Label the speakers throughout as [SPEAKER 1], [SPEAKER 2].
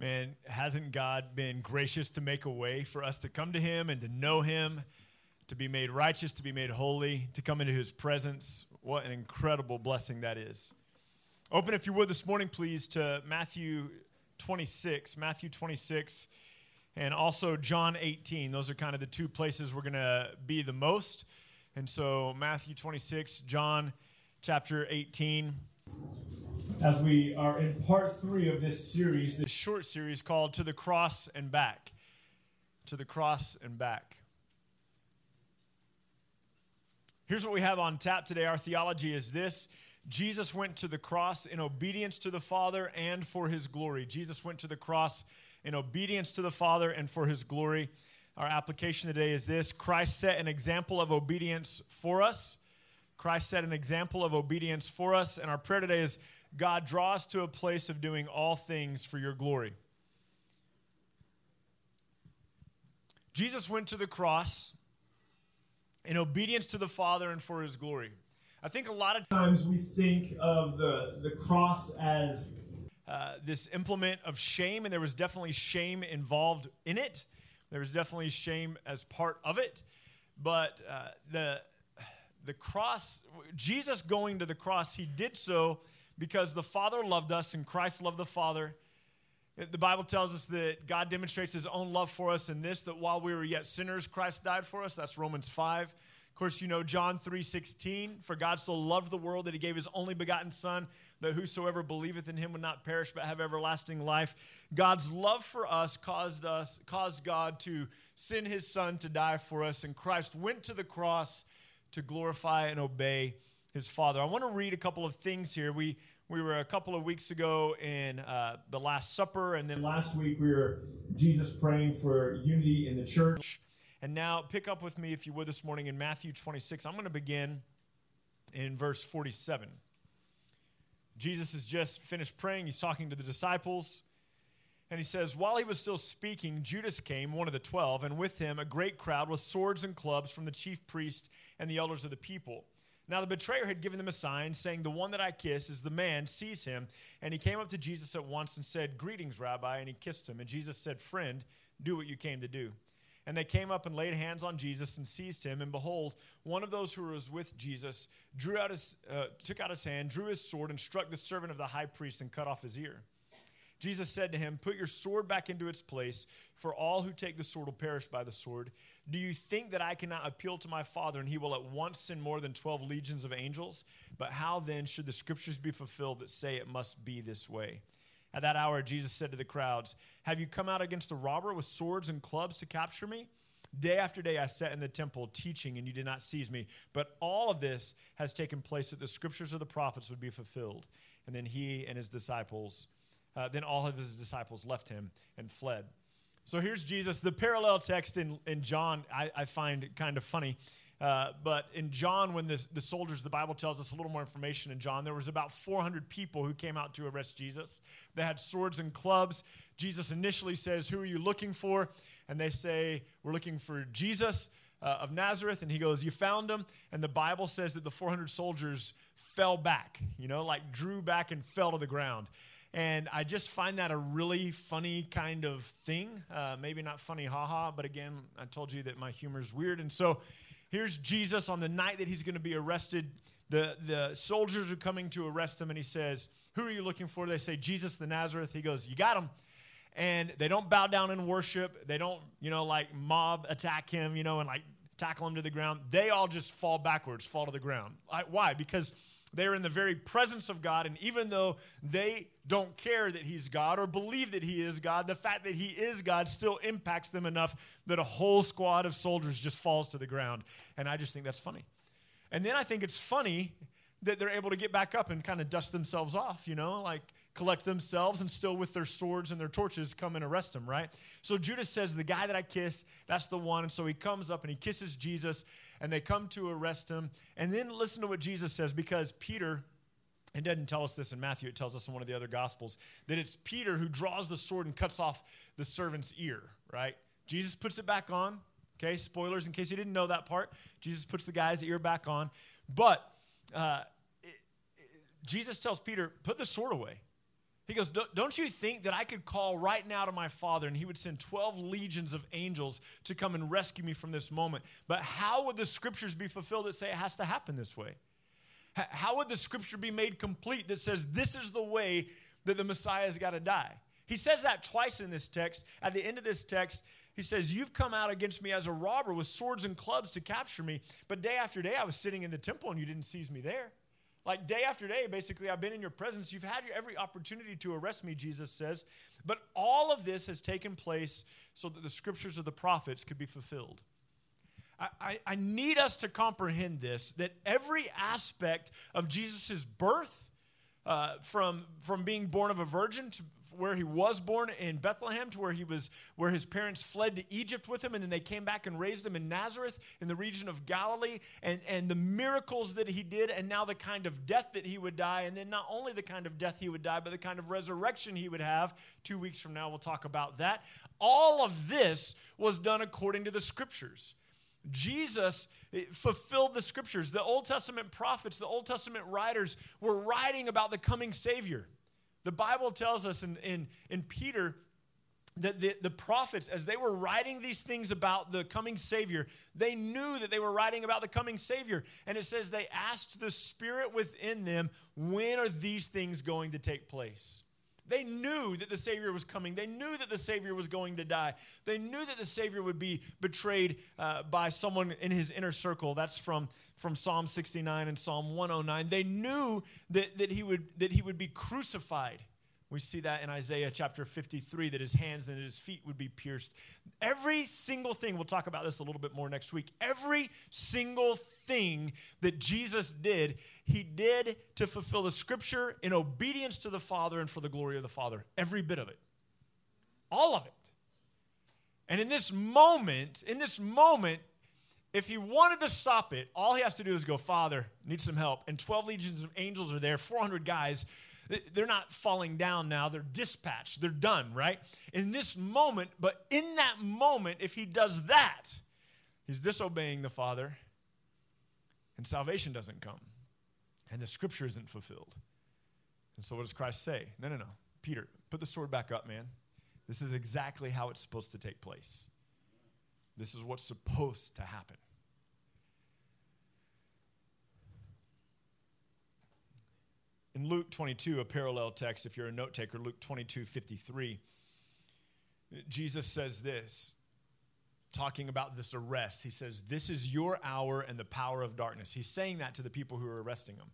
[SPEAKER 1] Man, hasn't God been gracious to make a way for us to come to Him and to know Him, to be made righteous, to be made holy, to come into His presence? What an incredible blessing that is. Open, if you would, this morning, please, to Matthew 26. Matthew 26 and also John 18. Those are kind of the two places we're going to be the most. And so, Matthew 26, John chapter 18 as we are in part three of this series, this short series called To the Cross and Back. To the Cross and Back. Here's what we have on tap today. Our theology is this Jesus went to the cross in obedience to the Father and for his glory. Jesus went to the cross in obedience to the Father and for his glory. Our application today is this Christ set an example of obedience for us. Christ set an example of obedience for us. And our prayer today is God, draw us to a place of doing all things for your glory. Jesus went to the cross in obedience to the Father and for his glory. I think a lot of times we think of the, the cross as uh, this implement of shame, and there was definitely shame involved in it. There was definitely shame as part of it. But uh, the, the cross, Jesus going to the cross, he did so because the Father loved us and Christ loved the Father. The Bible tells us that God demonstrates his own love for us in this that while we were yet sinners, Christ died for us. That's Romans 5. Of course, you know John 3:16, for God so loved the world that he gave his only begotten son that whosoever believeth in him would not perish but have everlasting life. God's love for us caused us caused God to send his son to die for us and Christ went to the cross to glorify and obey his father. I want to read a couple of things here. We we were a couple of weeks ago in uh, the Last Supper, and then last week we were Jesus praying for unity in the church. And now pick up with me, if you would, this morning in Matthew 26. I'm going to begin in verse 47. Jesus has just finished praying. He's talking to the disciples. And he says, While he was still speaking, Judas came, one of the twelve, and with him a great crowd with swords and clubs from the chief priests and the elders of the people. Now the betrayer had given them a sign, saying, The one that I kiss is the man, seize him. And he came up to Jesus at once and said, Greetings, Rabbi. And he kissed him. And Jesus said, Friend, do what you came to do. And they came up and laid hands on Jesus and seized him. And behold, one of those who was with Jesus drew out his, uh, took out his hand, drew his sword, and struck the servant of the high priest and cut off his ear. Jesus said to him, Put your sword back into its place, for all who take the sword will perish by the sword. Do you think that I cannot appeal to my Father, and he will at once send more than 12 legions of angels? But how then should the scriptures be fulfilled that say it must be this way? At that hour, Jesus said to the crowds, Have you come out against a robber with swords and clubs to capture me? Day after day I sat in the temple teaching, and you did not seize me. But all of this has taken place that the scriptures of the prophets would be fulfilled. And then he and his disciples uh, then all of his disciples left him and fled. So here's Jesus. The parallel text in, in John I, I find kind of funny. Uh, but in John, when the, the soldiers, the Bible tells us a little more information in John, there was about 400 people who came out to arrest Jesus. They had swords and clubs. Jesus initially says, Who are you looking for? And they say, We're looking for Jesus uh, of Nazareth. And he goes, You found him. And the Bible says that the 400 soldiers fell back, you know, like drew back and fell to the ground. And I just find that a really funny kind of thing. Uh, maybe not funny, haha, but again, I told you that my humor is weird. And so here's Jesus on the night that he's going to be arrested. The, the soldiers are coming to arrest him, and he says, Who are you looking for? They say, Jesus the Nazareth. He goes, You got him. And they don't bow down in worship. They don't, you know, like mob attack him, you know, and like tackle him to the ground. They all just fall backwards, fall to the ground. Why? Because they're in the very presence of God, and even though they don't care that He's God or believe that He is God, the fact that He is God still impacts them enough that a whole squad of soldiers just falls to the ground. And I just think that's funny. And then I think it's funny that they're able to get back up and kind of dust themselves off, you know, like collect themselves and still with their swords and their torches come and arrest him, right? So Judas says, The guy that I kiss, that's the one. And so he comes up and he kisses Jesus and they come to arrest him. And then listen to what Jesus says because Peter, it doesn't tell us this in Matthew, it tells us in one of the other gospels that it's Peter who draws the sword and cuts off the servant's ear, right? Jesus puts it back on. Okay, spoilers in case you didn't know that part. Jesus puts the guy's ear back on. But uh, it, it, Jesus tells Peter, put the sword away. He goes, Don't you think that I could call right now to my father and he would send 12 legions of angels to come and rescue me from this moment? But how would the scriptures be fulfilled that say it has to happen this way? How would the scripture be made complete that says this is the way that the Messiah has got to die? He says that twice in this text. At the end of this text, he says, You've come out against me as a robber with swords and clubs to capture me, but day after day I was sitting in the temple and you didn't seize me there. Like day after day, basically, I've been in your presence. You've had your every opportunity to arrest me, Jesus says. But all of this has taken place so that the scriptures of the prophets could be fulfilled. I, I, I need us to comprehend this that every aspect of Jesus' birth, uh, from, from being born of a virgin to where he was born in Bethlehem to where he was where his parents fled to Egypt with him and then they came back and raised him in Nazareth in the region of Galilee and and the miracles that he did and now the kind of death that he would die and then not only the kind of death he would die but the kind of resurrection he would have 2 weeks from now. We'll talk about that. All of this was done according to the scriptures Jesus fulfilled the scriptures. The Old Testament prophets, the Old Testament writers were writing about the coming Savior. The Bible tells us in, in, in Peter that the, the prophets, as they were writing these things about the coming Savior, they knew that they were writing about the coming Savior. And it says they asked the Spirit within them, when are these things going to take place? They knew that the Savior was coming. They knew that the Savior was going to die. They knew that the Savior would be betrayed uh, by someone in his inner circle. That's from, from Psalm 69 and Psalm 109. They knew that, that, he would, that he would be crucified. We see that in Isaiah chapter 53 that his hands and his feet would be pierced. Every single thing, we'll talk about this a little bit more next week. Every single thing that Jesus did, he did to fulfill the scripture in obedience to the Father and for the glory of the Father. Every bit of it. All of it. And in this moment, in this moment, if he wanted to stop it, all he has to do is go, Father, need some help. And 12 legions of angels are there, 400 guys they're not falling down now, they're dispatched, they're done, right? In this moment, but in that moment, if he does that, he's disobeying the Father, and salvation doesn't come, and the scripture isn't fulfilled. And so, what does Christ say? No, no, no. Peter, put the sword back up, man. This is exactly how it's supposed to take place. This is what's supposed to happen. In Luke 22, a parallel text, if you're a note taker, Luke 22, 53, Jesus says this, talking about this arrest. He says, This is your hour and the power of darkness. He's saying that to the people who are arresting him.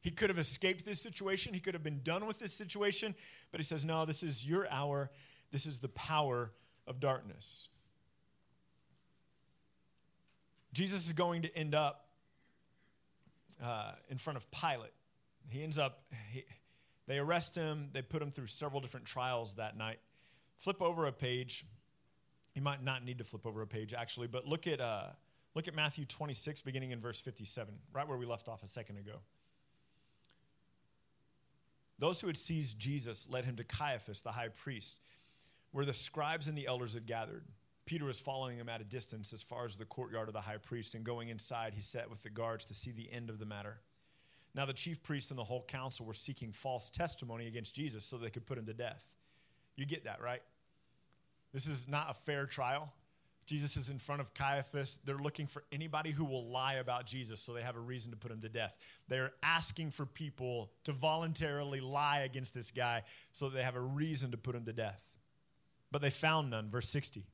[SPEAKER 1] He could have escaped this situation, he could have been done with this situation, but he says, No, this is your hour. This is the power of darkness. Jesus is going to end up uh, in front of Pilate. He ends up, he, they arrest him. They put him through several different trials that night. Flip over a page. You might not need to flip over a page, actually, but look at, uh, look at Matthew 26, beginning in verse 57, right where we left off a second ago. Those who had seized Jesus led him to Caiaphas, the high priest, where the scribes and the elders had gathered. Peter was following him at a distance as far as the courtyard of the high priest, and going inside, he sat with the guards to see the end of the matter. Now, the chief priests and the whole council were seeking false testimony against Jesus so they could put him to death. You get that, right? This is not a fair trial. Jesus is in front of Caiaphas. They're looking for anybody who will lie about Jesus so they have a reason to put him to death. They're asking for people to voluntarily lie against this guy so they have a reason to put him to death. But they found none. Verse 60.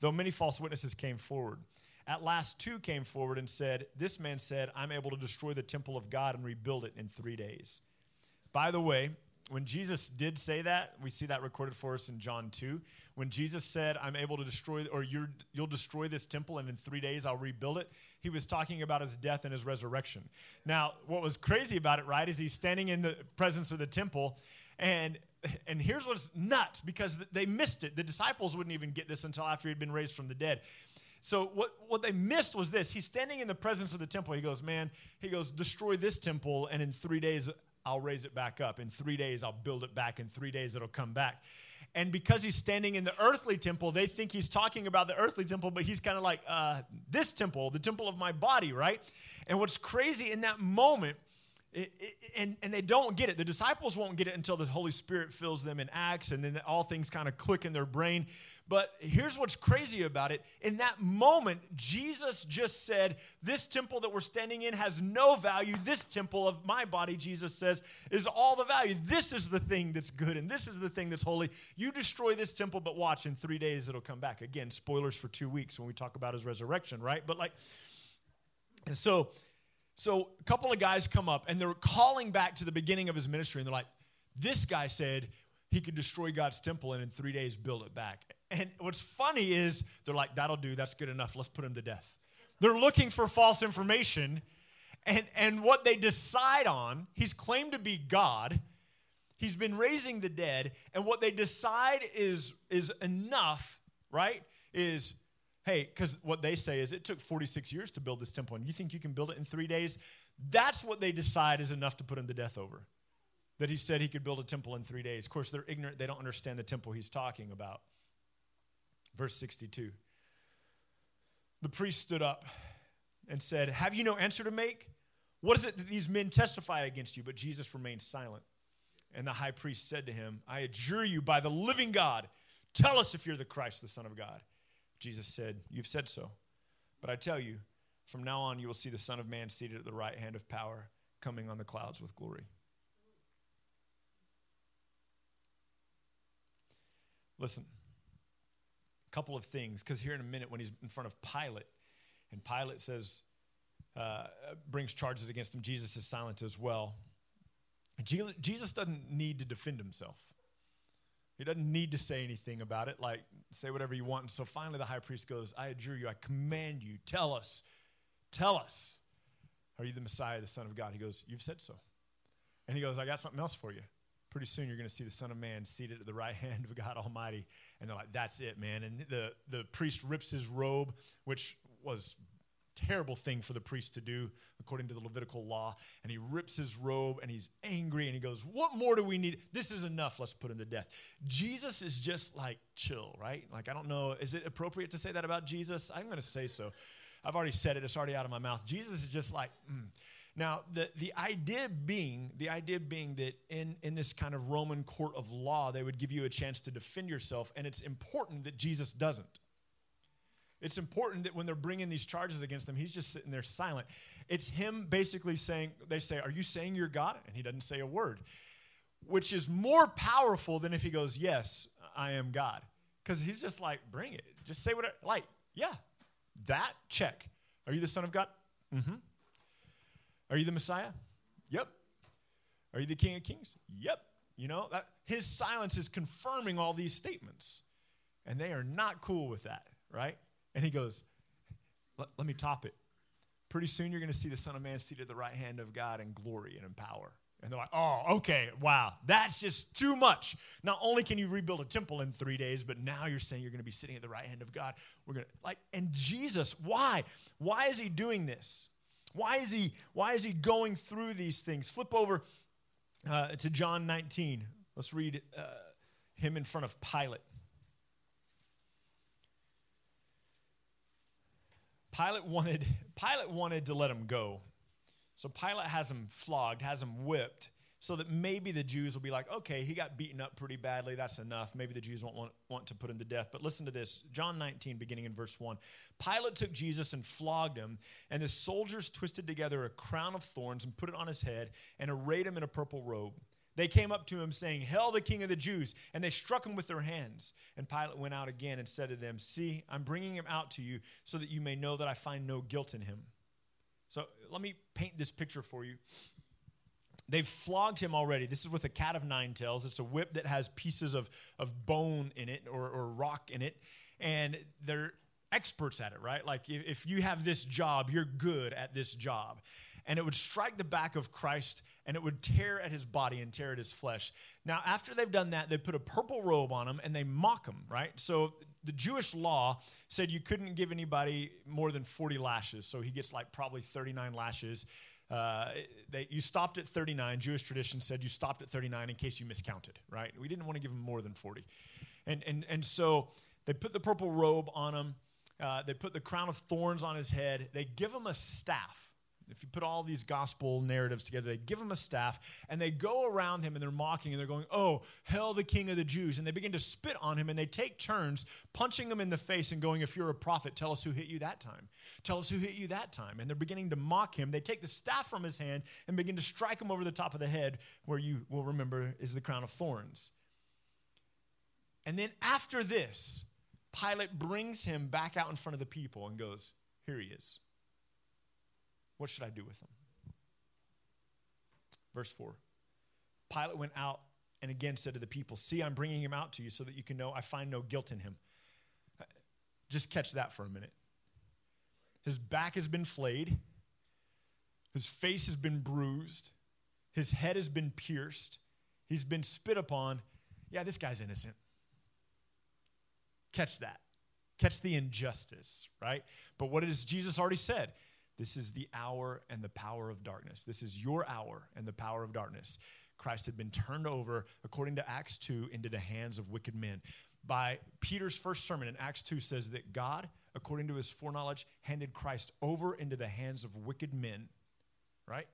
[SPEAKER 1] Though many false witnesses came forward, at last, two came forward and said, This man said, I'm able to destroy the temple of God and rebuild it in three days. By the way, when Jesus did say that, we see that recorded for us in John 2. When Jesus said, I'm able to destroy, or you will destroy this temple and in three days I'll rebuild it, he was talking about his death and his resurrection. Now, what was crazy about it, right, is he's standing in the presence of the temple, and and here's what's nuts because they missed it. The disciples wouldn't even get this until after he'd been raised from the dead. So what, what they missed was this. He's standing in the presence of the temple. He goes, Man, he goes, destroy this temple, and in three days I'll raise it back up. In three days I'll build it back. In three days it'll come back. And because he's standing in the earthly temple, they think he's talking about the earthly temple, but he's kind of like, uh, this temple, the temple of my body, right? And what's crazy in that moment And, and they don't get it. The disciples won't get it until the Holy Spirit fills them in Acts, and then all things kind of click in their brain. But here's what's crazy about it. In that moment, Jesus just said, This temple that we're standing in has no value. This temple of my body, Jesus says, is all the value. This is the thing that's good, and this is the thing that's holy. You destroy this temple, but watch, in three days it'll come back. Again, spoilers for two weeks when we talk about his resurrection, right? But like, and so so a couple of guys come up and they're calling back to the beginning of his ministry, and they're like, This guy said he could destroy God's temple and in three days build it back. And what's funny is they're like, That'll do, that's good enough, let's put him to death. They're looking for false information, and, and what they decide on, he's claimed to be God. He's been raising the dead, and what they decide is, is enough, right? Is hey, because what they say is it took 46 years to build this temple, and you think you can build it in three days? That's what they decide is enough to put him to death over. That he said he could build a temple in three days. Of course, they're ignorant, they don't understand the temple he's talking about. Verse 62. The priest stood up and said, Have you no answer to make? What is it that these men testify against you? But Jesus remained silent. And the high priest said to him, I adjure you by the living God, tell us if you're the Christ, the Son of God. Jesus said, You've said so. But I tell you, from now on you will see the Son of Man seated at the right hand of power, coming on the clouds with glory. Listen, a couple of things, because here in a minute, when he's in front of Pilate, and Pilate says, uh, brings charges against him, Jesus is silent as well. Jesus doesn't need to defend himself. He doesn't need to say anything about it, like say whatever you want. And so finally the high priest goes, I adjure you, I command you, tell us, tell us, are you the Messiah, the Son of God? He goes, You've said so. And he goes, I got something else for you. Pretty soon you're going to see the Son of Man seated at the right hand of God Almighty. And they're like, That's it, man. And the, the priest rips his robe, which was terrible thing for the priest to do according to the Levitical law. And he rips his robe and he's angry and he goes, What more do we need? This is enough. Let's put him to death. Jesus is just like chill, right? Like, I don't know. Is it appropriate to say that about Jesus? I'm going to say so. I've already said it, it's already out of my mouth. Jesus is just like, mm. Now, the, the idea being, the idea being that in, in this kind of Roman court of law, they would give you a chance to defend yourself, and it's important that Jesus doesn't. It's important that when they're bringing these charges against him, he's just sitting there silent. It's him basically saying, they say, Are you saying you're God? And he doesn't say a word, which is more powerful than if he goes, Yes, I am God. Because he's just like, Bring it. Just say what, like, yeah, that, check. Are you the Son of God? Mm hmm. Are you the Messiah? Yep. Are you the King of Kings? Yep. You know, that, his silence is confirming all these statements. And they are not cool with that, right? And he goes, let, let me top it. Pretty soon you're going to see the Son of Man seated at the right hand of God in glory and in power. And they're like, oh, okay, wow, that's just too much. Not only can you rebuild a temple in three days, but now you're saying you're going to be sitting at the right hand of God. We're going to, like, and Jesus, why? Why is he doing this? Why is he, why is he going through these things? Flip over uh, to John 19. Let's read uh, him in front of Pilate. Pilate wanted, Pilate wanted to let him go. So Pilate has him flogged, has him whipped, so that maybe the Jews will be like, okay, he got beaten up pretty badly. That's enough. Maybe the Jews won't want, want to put him to death. But listen to this John 19, beginning in verse 1. Pilate took Jesus and flogged him, and the soldiers twisted together a crown of thorns and put it on his head and arrayed him in a purple robe. They came up to him saying, Hail the King of the Jews! And they struck him with their hands. And Pilate went out again and said to them, See, I'm bringing him out to you so that you may know that I find no guilt in him. So let me paint this picture for you. They've flogged him already. This is with a cat of nine tails. It's a whip that has pieces of, of bone in it or, or rock in it. And they're experts at it, right? Like if, if you have this job, you're good at this job. And it would strike the back of Christ and it would tear at his body and tear at his flesh. Now, after they've done that, they put a purple robe on him and they mock him, right? So the Jewish law said you couldn't give anybody more than 40 lashes. So he gets like probably 39 lashes. Uh, they, you stopped at 39. Jewish tradition said you stopped at 39 in case you miscounted, right? We didn't want to give him more than 40. And, and, and so they put the purple robe on him. Uh, they put the crown of thorns on his head. They give him a staff If you put all these gospel narratives together, they give him a staff and they go around him and they're mocking and they're going, Oh, hell, the king of the Jews. And they begin to spit on him and they take turns punching him in the face and going, If you're a prophet, tell us who hit you that time. Tell us who hit you that time. And they're beginning to mock him. They take the staff from his hand and begin to strike him over the top of the head, where you will remember is the crown of thorns. And then after this, Pilate brings him back out in front of the people and goes, Here he is. What should I do with them? Verse 4 Pilate went out and again said to the people, See, I'm bringing him out to you so that you can know I find no guilt in him. Just catch that for a minute. His back has been flayed, his face has been bruised, his head has been pierced, he's been spit upon. Yeah, this guy's innocent. Catch that. Catch the injustice, right? But what has Jesus already said? This is the hour and the power of darkness. This is your hour and the power of darkness. Christ had been turned over, according to Acts 2, into the hands of wicked men. By Peter's first sermon in Acts 2 says that God, according to his foreknowledge, handed Christ over into the hands of wicked men, right?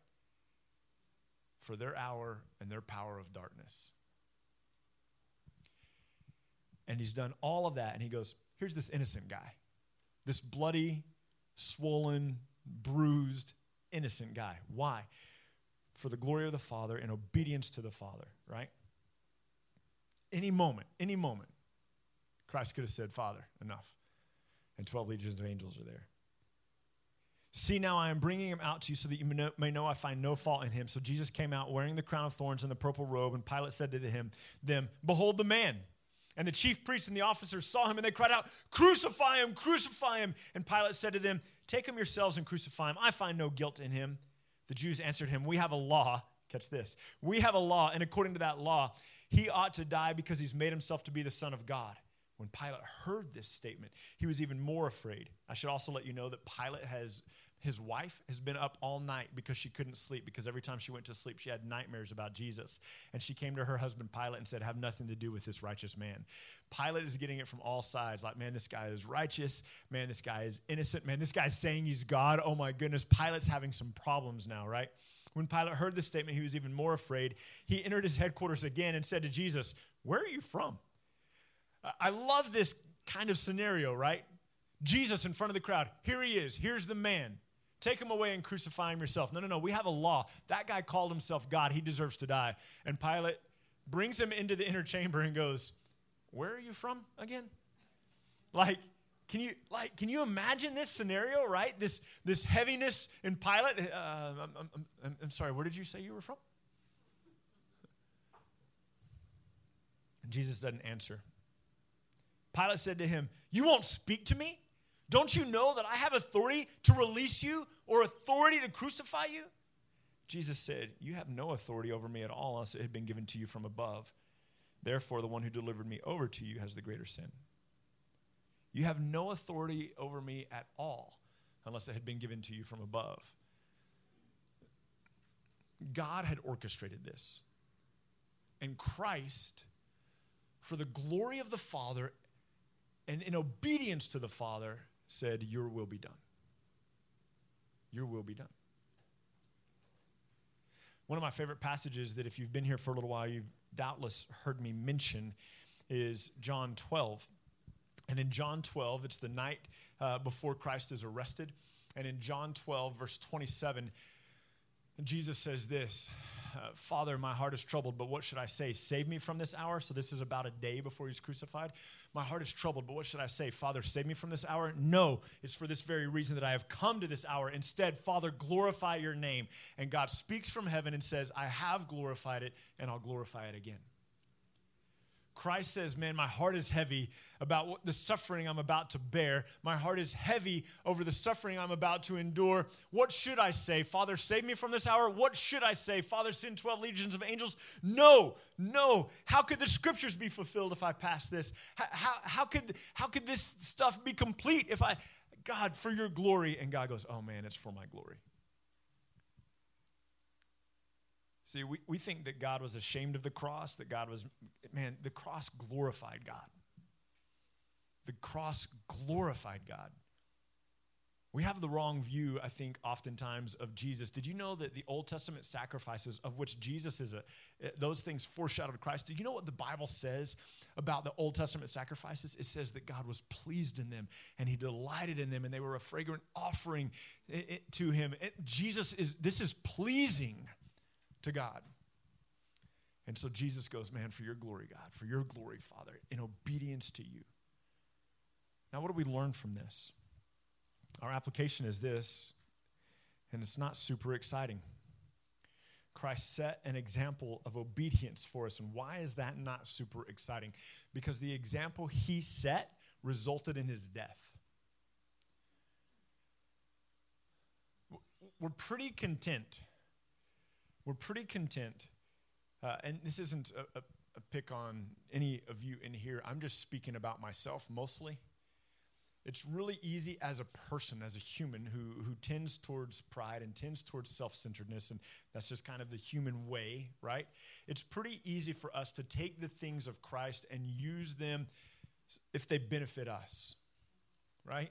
[SPEAKER 1] For their hour and their power of darkness. And he's done all of that, and he goes, Here's this innocent guy, this bloody, swollen, bruised, innocent guy. Why? For the glory of the Father and obedience to the Father, right? Any moment, any moment, Christ could have said, Father, enough. And 12 legions of angels are there. See, now I am bringing him out to you so that you may know, may know, I find no fault in him. So Jesus came out wearing the crown of thorns and the purple robe, and Pilate said to him, them, Behold the man. And the chief priests and the officers saw him, and they cried out, Crucify him, crucify him. And Pilate said to them, Take him yourselves and crucify him. I find no guilt in him. The Jews answered him, We have a law. Catch this. We have a law, and according to that law, he ought to die because he's made himself to be the Son of God. When Pilate heard this statement, he was even more afraid. I should also let you know that Pilate has his wife has been up all night because she couldn't sleep because every time she went to sleep she had nightmares about jesus. And she came to her husband pilate and said have nothing to do with this righteous man. Pilate is getting it from all sides like man this guy is righteous. Man this guy is innocent. Man this guy's saying he's god. Oh my goodness pilate's having some problems now right? When pilate heard this statement he was even more afraid. He entered his headquarters again and said to jesus where are you from i love this kind of scenario right jesus in front of the crowd here he is here's the man Take him away and crucify him yourself. No, no, no. We have a law. That guy called himself God. He deserves to die. And Pilate brings him into the inner chamber and goes, Where are you from again? Like, can you like can you imagine this scenario, right? This this heaviness in Pilate. Uh, I'm, I'm, I'm sorry. Where did you say you were from? And Jesus doesn't answer. Pilate said to him, "You won't speak to me? Don't you know that I have authority to release you or authority to crucify you? Jesus said, You have no authority over me at all unless it had been given to you from above. Therefore, the one who delivered me over to you has the greater sin. You have no authority over me at all unless it had been given to you from above. God had orchestrated this. And Christ, for the glory of the Father and in obedience to the Father, said, Your will be done. Your will be done. One of my favorite passages that, if you've been here for a little while, you've doubtless heard me mention is John 12. And in John 12, it's the night uh, before Christ is arrested. And in John 12, verse 27, Jesus says this Father, my heart is troubled, but what should I say? Save me from this hour. So this is about a day before he's crucified. My heart is troubled, but what should I say? Father, save me from this hour? No, it's for this very reason that I have come to this hour. Instead, Father, glorify your name. And God speaks from heaven and says, I have glorified it, and I'll glorify it again. Christ says, Man, my heart is heavy about what, the suffering I'm about to bear. My heart is heavy over the suffering I'm about to endure. What should I say? Father, save me from this hour. What should I say? Father, send 12 legions of angels? No, no. How could the scriptures be fulfilled if I pass this? How, how, how, could, how could this stuff be complete if I, God, for your glory? And God goes, Oh man, it's for my glory. See, we, we think that God was ashamed of the cross, that God was, man, the cross glorified God. The cross glorified God. We have the wrong view, I think, oftentimes of Jesus. Did you know that the Old Testament sacrifices, of which Jesus is a, eh, those things foreshadowed Christ? Do you know what the Bible says about the Old Testament sacrifices? It says that God was pleased in them and he delighted in them and they were a fragrant offering eh, eh, to him. Jesus is, this is pleasing to God. And so Jesus goes, Man, for your glory, God, for your glory, Father, in obedience to you. Now, what do we learn from this? Our application is this, and it's not super exciting. Christ set an example of obedience for us. And why is that not super exciting? Because the example he set resulted in his death. We're pretty content. We're pretty content. Uh, and this isn't a, a, a pick on any of you in here. I'm just speaking about myself mostly it's really easy as a person, as a human who, who tends towards pride and tends towards self centeredness, and that's just kind of the human way, right? It's pretty easy for us to take the things of Christ and use them if they benefit us, right?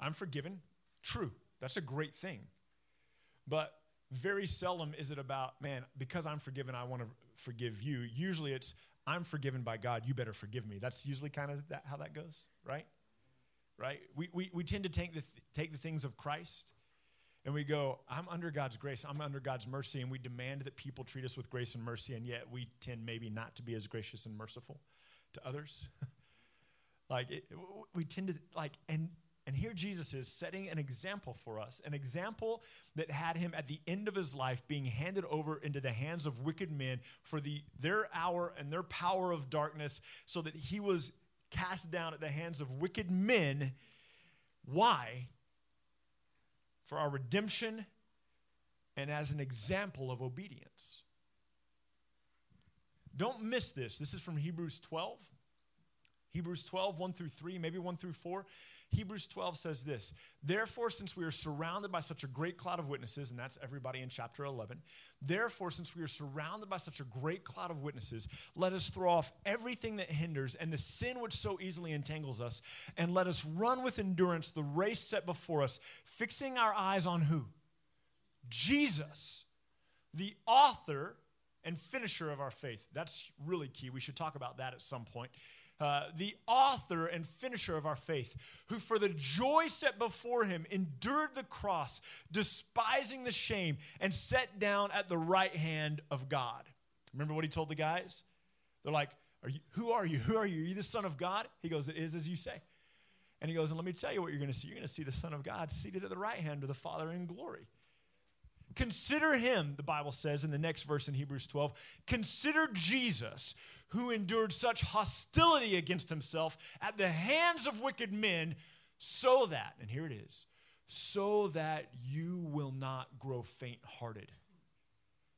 [SPEAKER 1] I'm forgiven. True. That's a great thing. But very seldom is it about, man, because I'm forgiven, I want to forgive you. Usually it's, I'm forgiven by God, you better forgive me. That's usually kind of that, how that goes, right? right? We, we, we tend to take the, th- take the things of Christ and we go, I'm under God's grace, I'm under God's mercy, and we demand that people treat us with grace and mercy, and yet we tend maybe not to be as gracious and merciful to others. like, it, we tend to, like, and and here Jesus is setting an example for us, an example that had him at the end of his life being handed over into the hands of wicked men for the, their hour and their power of darkness, so that he was cast down at the hands of wicked men. Why? For our redemption and as an example of obedience. Don't miss this. This is from Hebrews 12. Hebrews 12, 1 through 3, maybe 1 through 4. Hebrews 12 says this Therefore, since we are surrounded by such a great cloud of witnesses, and that's everybody in chapter 11, therefore, since we are surrounded by such a great cloud of witnesses, let us throw off everything that hinders and the sin which so easily entangles us, and let us run with endurance the race set before us, fixing our eyes on who? Jesus, the author and finisher of our faith. That's really key. We should talk about that at some point. Uh, the author and finisher of our faith, who for the joy set before him endured the cross, despising the shame, and sat down at the right hand of God. Remember what he told the guys? They're like, are you, Who are you? Who are you? Are you the Son of God? He goes, It is as you say. And he goes, And let me tell you what you're going to see. You're going to see the Son of God seated at the right hand of the Father in glory. Consider him, the Bible says in the next verse in Hebrews 12. Consider Jesus, who endured such hostility against himself at the hands of wicked men, so that, and here it is, so that you will not grow faint hearted.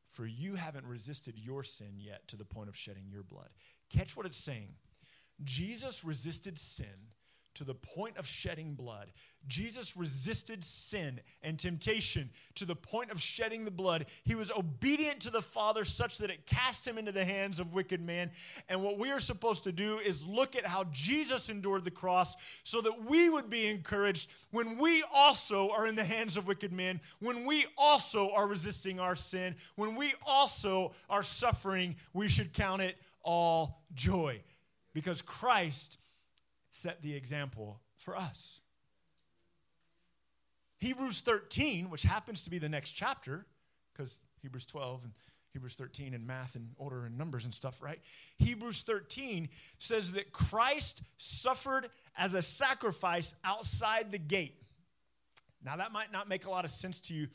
[SPEAKER 1] For you haven't resisted your sin yet to the point of shedding your blood. Catch what it's saying. Jesus resisted sin to the point of shedding blood. Jesus resisted sin and temptation to the point of shedding the blood. He was obedient to the Father such that it cast him into the hands of wicked men. And what we are supposed to do is look at how Jesus endured the cross so that we would be encouraged when we also are in the hands of wicked men, when we also are resisting our sin, when we also are suffering, we should count it all joy because Christ set the example for us. Hebrews 13, which happens to be the next chapter, because Hebrews 12 and Hebrews 13 and math and order and numbers and stuff, right? Hebrews 13 says that Christ suffered as a sacrifice outside the gate. Now, that might not make a lot of sense to you,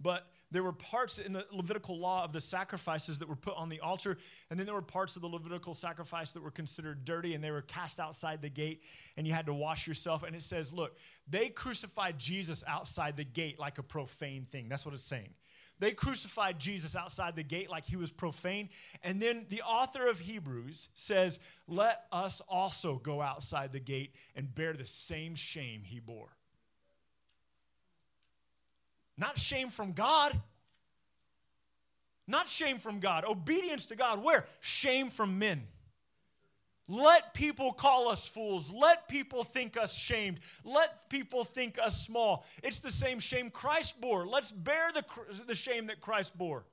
[SPEAKER 1] but there were parts in the Levitical law of the sacrifices that were put on the altar, and then there were parts of the Levitical sacrifice that were considered dirty and they were cast outside the gate, and you had to wash yourself. And it says, look, they crucified Jesus outside the gate like a profane thing. That's what it's saying. They crucified Jesus outside the gate like he was profane. And then the author of Hebrews says, Let us also go outside the gate and bear the same shame he bore. Not shame from God. Not shame from God. Obedience to God. Where? Shame from men. Let people call us fools. Let people think us shamed. Let people think us small. It's the same shame Christ bore. Let's bear the, the shame that Christ bore.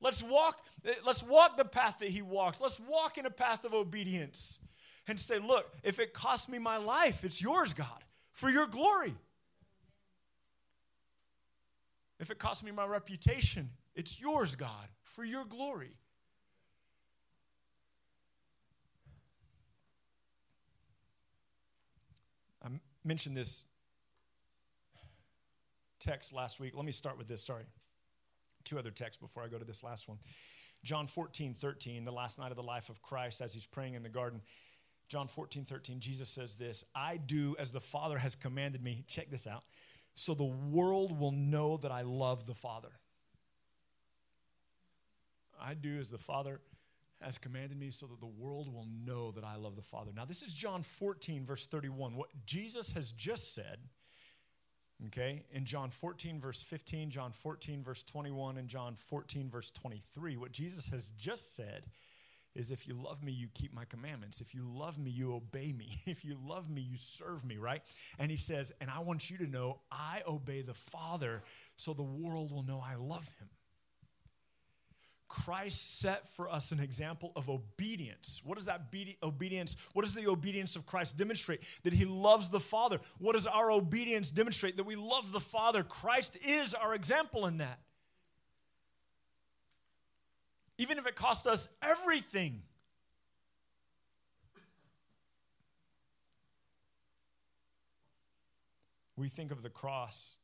[SPEAKER 1] Let's walk, let's walk the path that he walked. Let's walk in a path of obedience and say, look, if it costs me my life, it's yours, God, for your glory. If it costs me my reputation, it's yours, God, for your glory. I mentioned this text last week. Let me start with this, sorry. Two other texts before I go to this last one. John 14, 13, the last night of the life of Christ as he's praying in the garden. John 14, 13, Jesus says this I do as the Father has commanded me. Check this out. So the world will know that I love the Father. I do as the Father has commanded me so that the world will know that I love the Father. Now, this is John 14, verse 31. What Jesus has just said, okay, in John 14, verse 15, John 14, verse 21, and John 14, verse 23, what Jesus has just said is if you love me, you keep my commandments. If you love me, you obey me. If you love me, you serve me, right? And he says, and I want you to know I obey the Father so the world will know I love him. Christ set for us an example of obedience. What does that be- obedience, what does the obedience of Christ demonstrate? That he loves the Father. What does our obedience demonstrate? That we love the Father. Christ is our example in that. Even if it costs us everything. We think of the cross.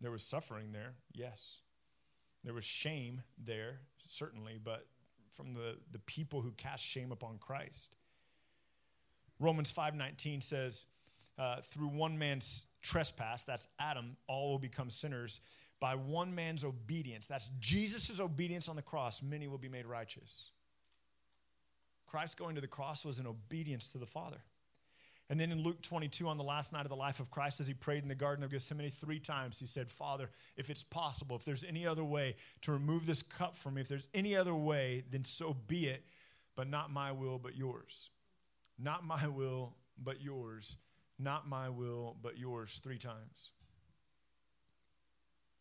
[SPEAKER 1] There was suffering there, yes. There was shame there, certainly, but from the, the people who cast shame upon Christ. Romans 5:19 says, uh, through one man's trespass, that's Adam, all will become sinners. By one man's obedience, that's Jesus' obedience on the cross, many will be made righteous. Christ going to the cross was an obedience to the Father. And then in Luke 22, on the last night of the life of Christ, as he prayed in the Garden of Gethsemane three times, he said, Father, if it's possible, if there's any other way to remove this cup from me, if there's any other way, then so be it, but not my will, but yours. Not my will, but yours. Not my will, but yours, three times.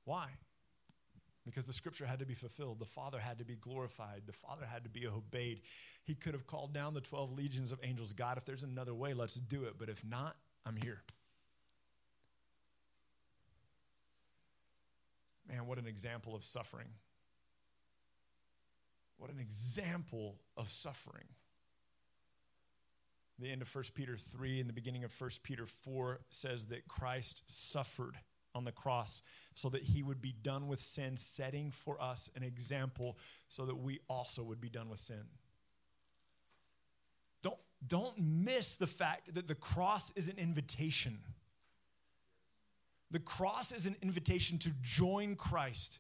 [SPEAKER 1] Why? because the scripture had to be fulfilled. The Father had to be glorified. The Father had to be obeyed. He could have called down the 12 legions of angels. God, if there's another way, let's do it. But if not, I'm here. Man, what an example of suffering. What an example of suffering. The end of 1 Peter 3 and the beginning of 1 Peter 4 says that Christ suffered on the cross so that he would be done with sin, setting for us an example so that we also would be done with sin. Don't, don't miss the fact that the cross is an invitation. The cross is an invitation to join Christ.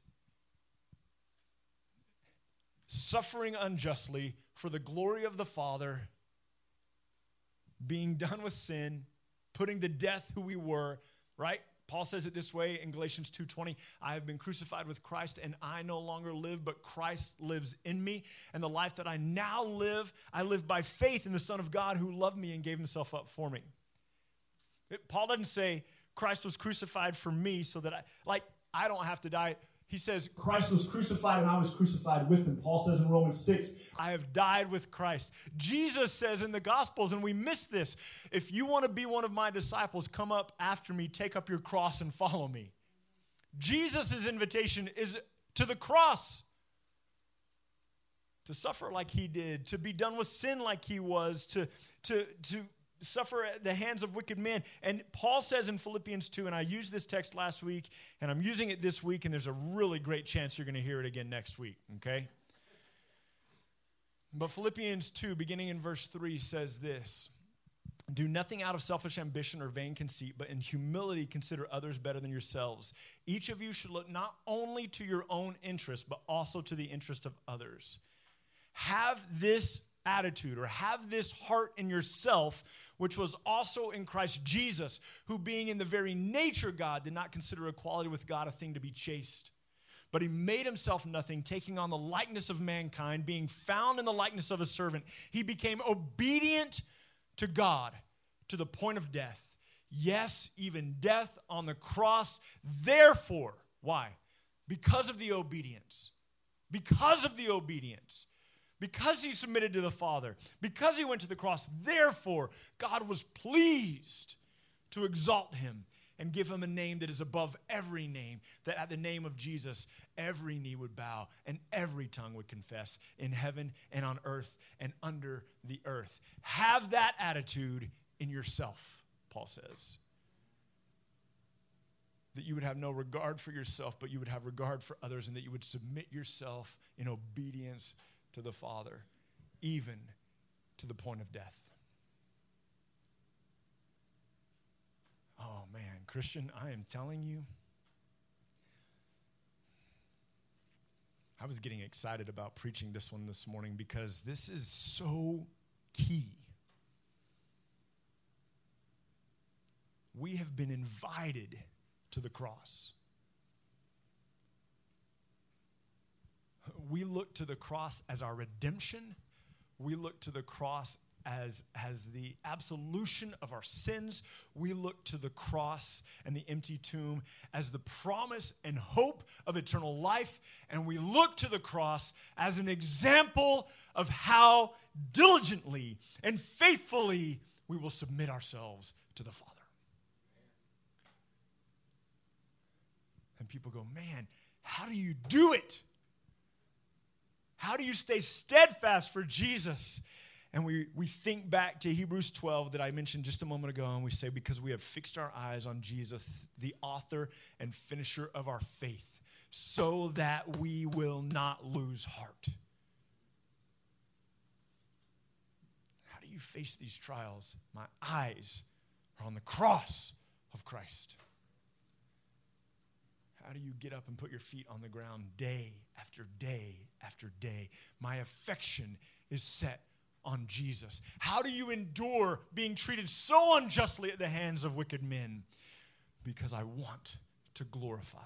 [SPEAKER 1] Suffering unjustly for the glory of the Father, being done with sin, putting to death who we were, right? Paul says it this way in Galatians 2:20, I have been crucified with Christ and I no longer live but Christ lives in me and the life that I now live I live by faith in the son of God who loved me and gave himself up for me. Paul doesn't say Christ was crucified for me so that I like I don't have to die he says, Christ was crucified and I was crucified with him. Paul says in Romans 6, I have died with Christ. Jesus says in the Gospels, and we miss this if you want to be one of my disciples, come up after me, take up your cross, and follow me. Jesus' invitation is to the cross to suffer like he did, to be done with sin like he was, to, to, to suffer at the hands of wicked men. And Paul says in Philippians 2, and I used this text last week, and I'm using it this week, and there's a really great chance you're going to hear it again next week, okay? But Philippians 2, beginning in verse 3, says this Do nothing out of selfish ambition or vain conceit, but in humility consider others better than yourselves. Each of you should look not only to your own interest, but also to the interest of others. Have this attitude or have this heart in yourself, which was also in Christ Jesus, who being in the very nature God did not consider equality with God a thing to be chased But he made himself nothing, taking on the likeness of mankind, being found in the likeness of a servant. He became obedient to God to the point of death. Yes, even death on the cross. Therefore, why? Because of the obedience. Because of the obedience. Because he submitted to the Father. Because he went to the cross. Therefore, God was pleased to exalt him and give him a name that is above every name, that at the name of Jesus, every knee would bow and every tongue would confess in heaven and on earth and under the earth. Have that attitude in yourself, Paul says. That you would have no regard for yourself, but you would have regard for others, and that you would submit yourself in obedience to the Father, even to the point of death. Oh man, Christian, I am telling you, I was getting excited about preaching this one this morning because this is so key. We have been invited to the cross. We look to the cross as our redemption. We look to the cross as, as the absolution of our sins. We look to the cross and the empty tomb as the promise and hope of eternal life. And we look to the cross as an example of how diligently and faithfully we will submit ourselves to the Father. And people go, man, how do you do it? How do you stay steadfast for Jesus? And we, we think back to Hebrews 12 that I mentioned just a moment ago, and we say, because we have fixed our eyes on Jesus, the author and finisher of our faith, so that we will not lose heart. How do you face these trials? My eyes are on the cross of Christ. How do you get up and put your feet on the ground day after day after day? My affection is set on Jesus? How do you endure being treated so unjustly at the hands of wicked men? Because I want to glorify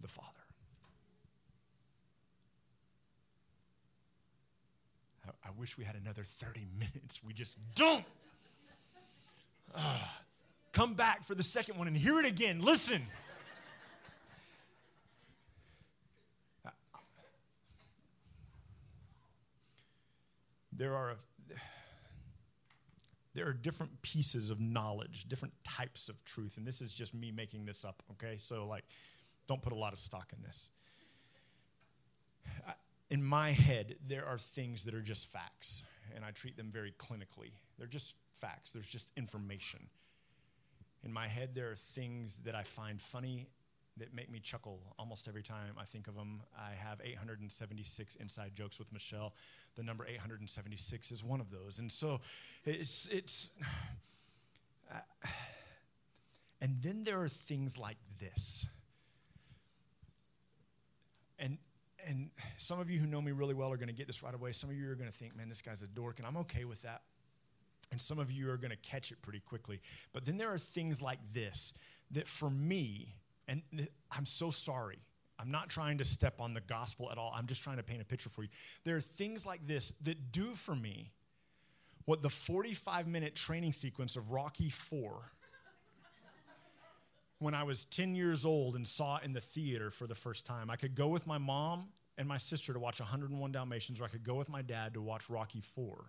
[SPEAKER 1] the Father. I, I wish we had another 30 minutes. We just don't. Uh, come back for the second one and hear it again. Listen. There are there are different pieces of knowledge, different types of truth. And this is just me making this up, okay? So, like, don't put a lot of stock in this. In my head, there are things that are just facts, and I treat them very clinically. They're just facts, there's just information. In my head, there are things that I find funny that make me chuckle almost every time I think of them. I have 876 inside jokes with Michelle. The number 876 is one of those. And so it's, it's, uh, and then there are things like this. And, and some of you who know me really well are going to get this right away. Some of you are going to think, man, this guy's a dork, and I'm okay with that. And some of you are going to catch it pretty quickly. But then there are things like this that for me, and I'm so sorry. I'm not trying to step on the gospel at all. I'm just trying to paint a picture for you. There are things like this that do for me what the 45 minute training sequence of Rocky 4 when I was 10 years old and saw it in the theater for the first time. I could go with my mom and my sister to watch 101 Dalmatians, or I could go with my dad to watch Rocky 4.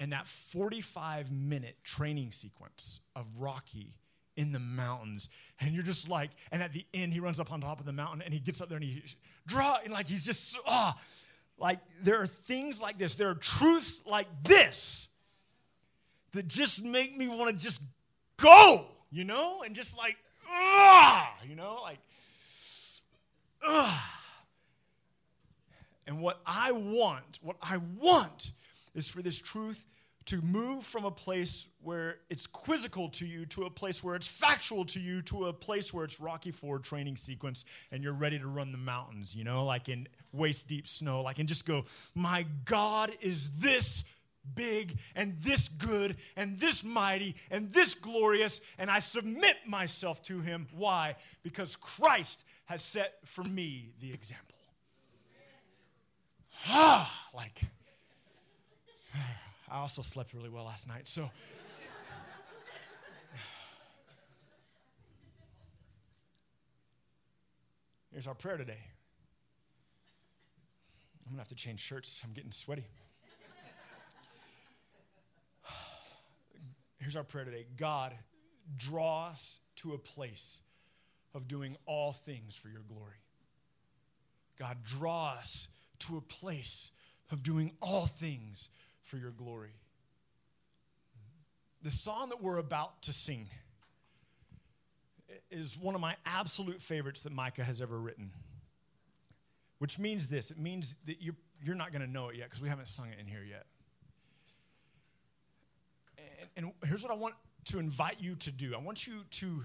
[SPEAKER 1] And that 45 minute training sequence of Rocky in the mountains. And you're just like, and at the end, he runs up on top of the mountain and he gets up there and he draw, and like he's just, ah, oh, like there are things like this. There are truths like this that just make me want to just go, you know, and just like, ah, you know, like, ah. And what I want, what I want is for this truth to move from a place where it's quizzical to you to a place where it's factual to you to a place where it's Rocky 4 training sequence and you're ready to run the mountains, you know, like in waist deep snow, like and just go, my God, is this big and this good and this mighty and this glorious, and I submit myself to him. Why? Because Christ has set for me the example. Ah, like, I also slept really well last night, so. Here's our prayer today. I'm gonna have to change shirts. I'm getting sweaty. Here's our prayer today God, draw us to a place of doing all things for your glory. God, draw us to a place of doing all things for your glory. The song that we're about to sing is one of my absolute favorites that Micah has ever written. Which means this it means that you're, you're not going to know it yet because we haven't sung it in here yet. And, and here's what I want to invite you to do I want you to.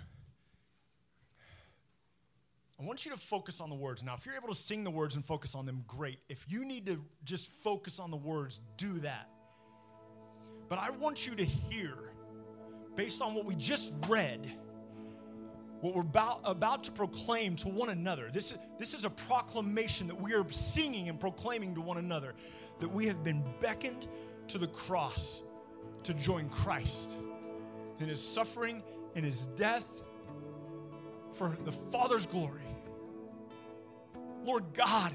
[SPEAKER 1] I want you to focus on the words. Now, if you're able to sing the words and focus on them, great. If you need to just focus on the words, do that. But I want you to hear, based on what we just read, what we're about, about to proclaim to one another. This, this is a proclamation that we are singing and proclaiming to one another that we have been beckoned to the cross to join Christ in his suffering and his death for the Father's glory. Lord God,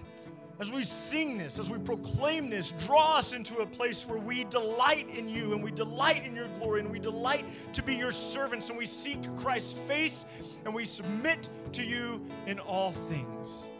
[SPEAKER 1] as we sing this, as we proclaim this, draw us into a place where we delight in you and we delight in your glory and we delight to be your servants and we seek Christ's face and we submit to you in all things.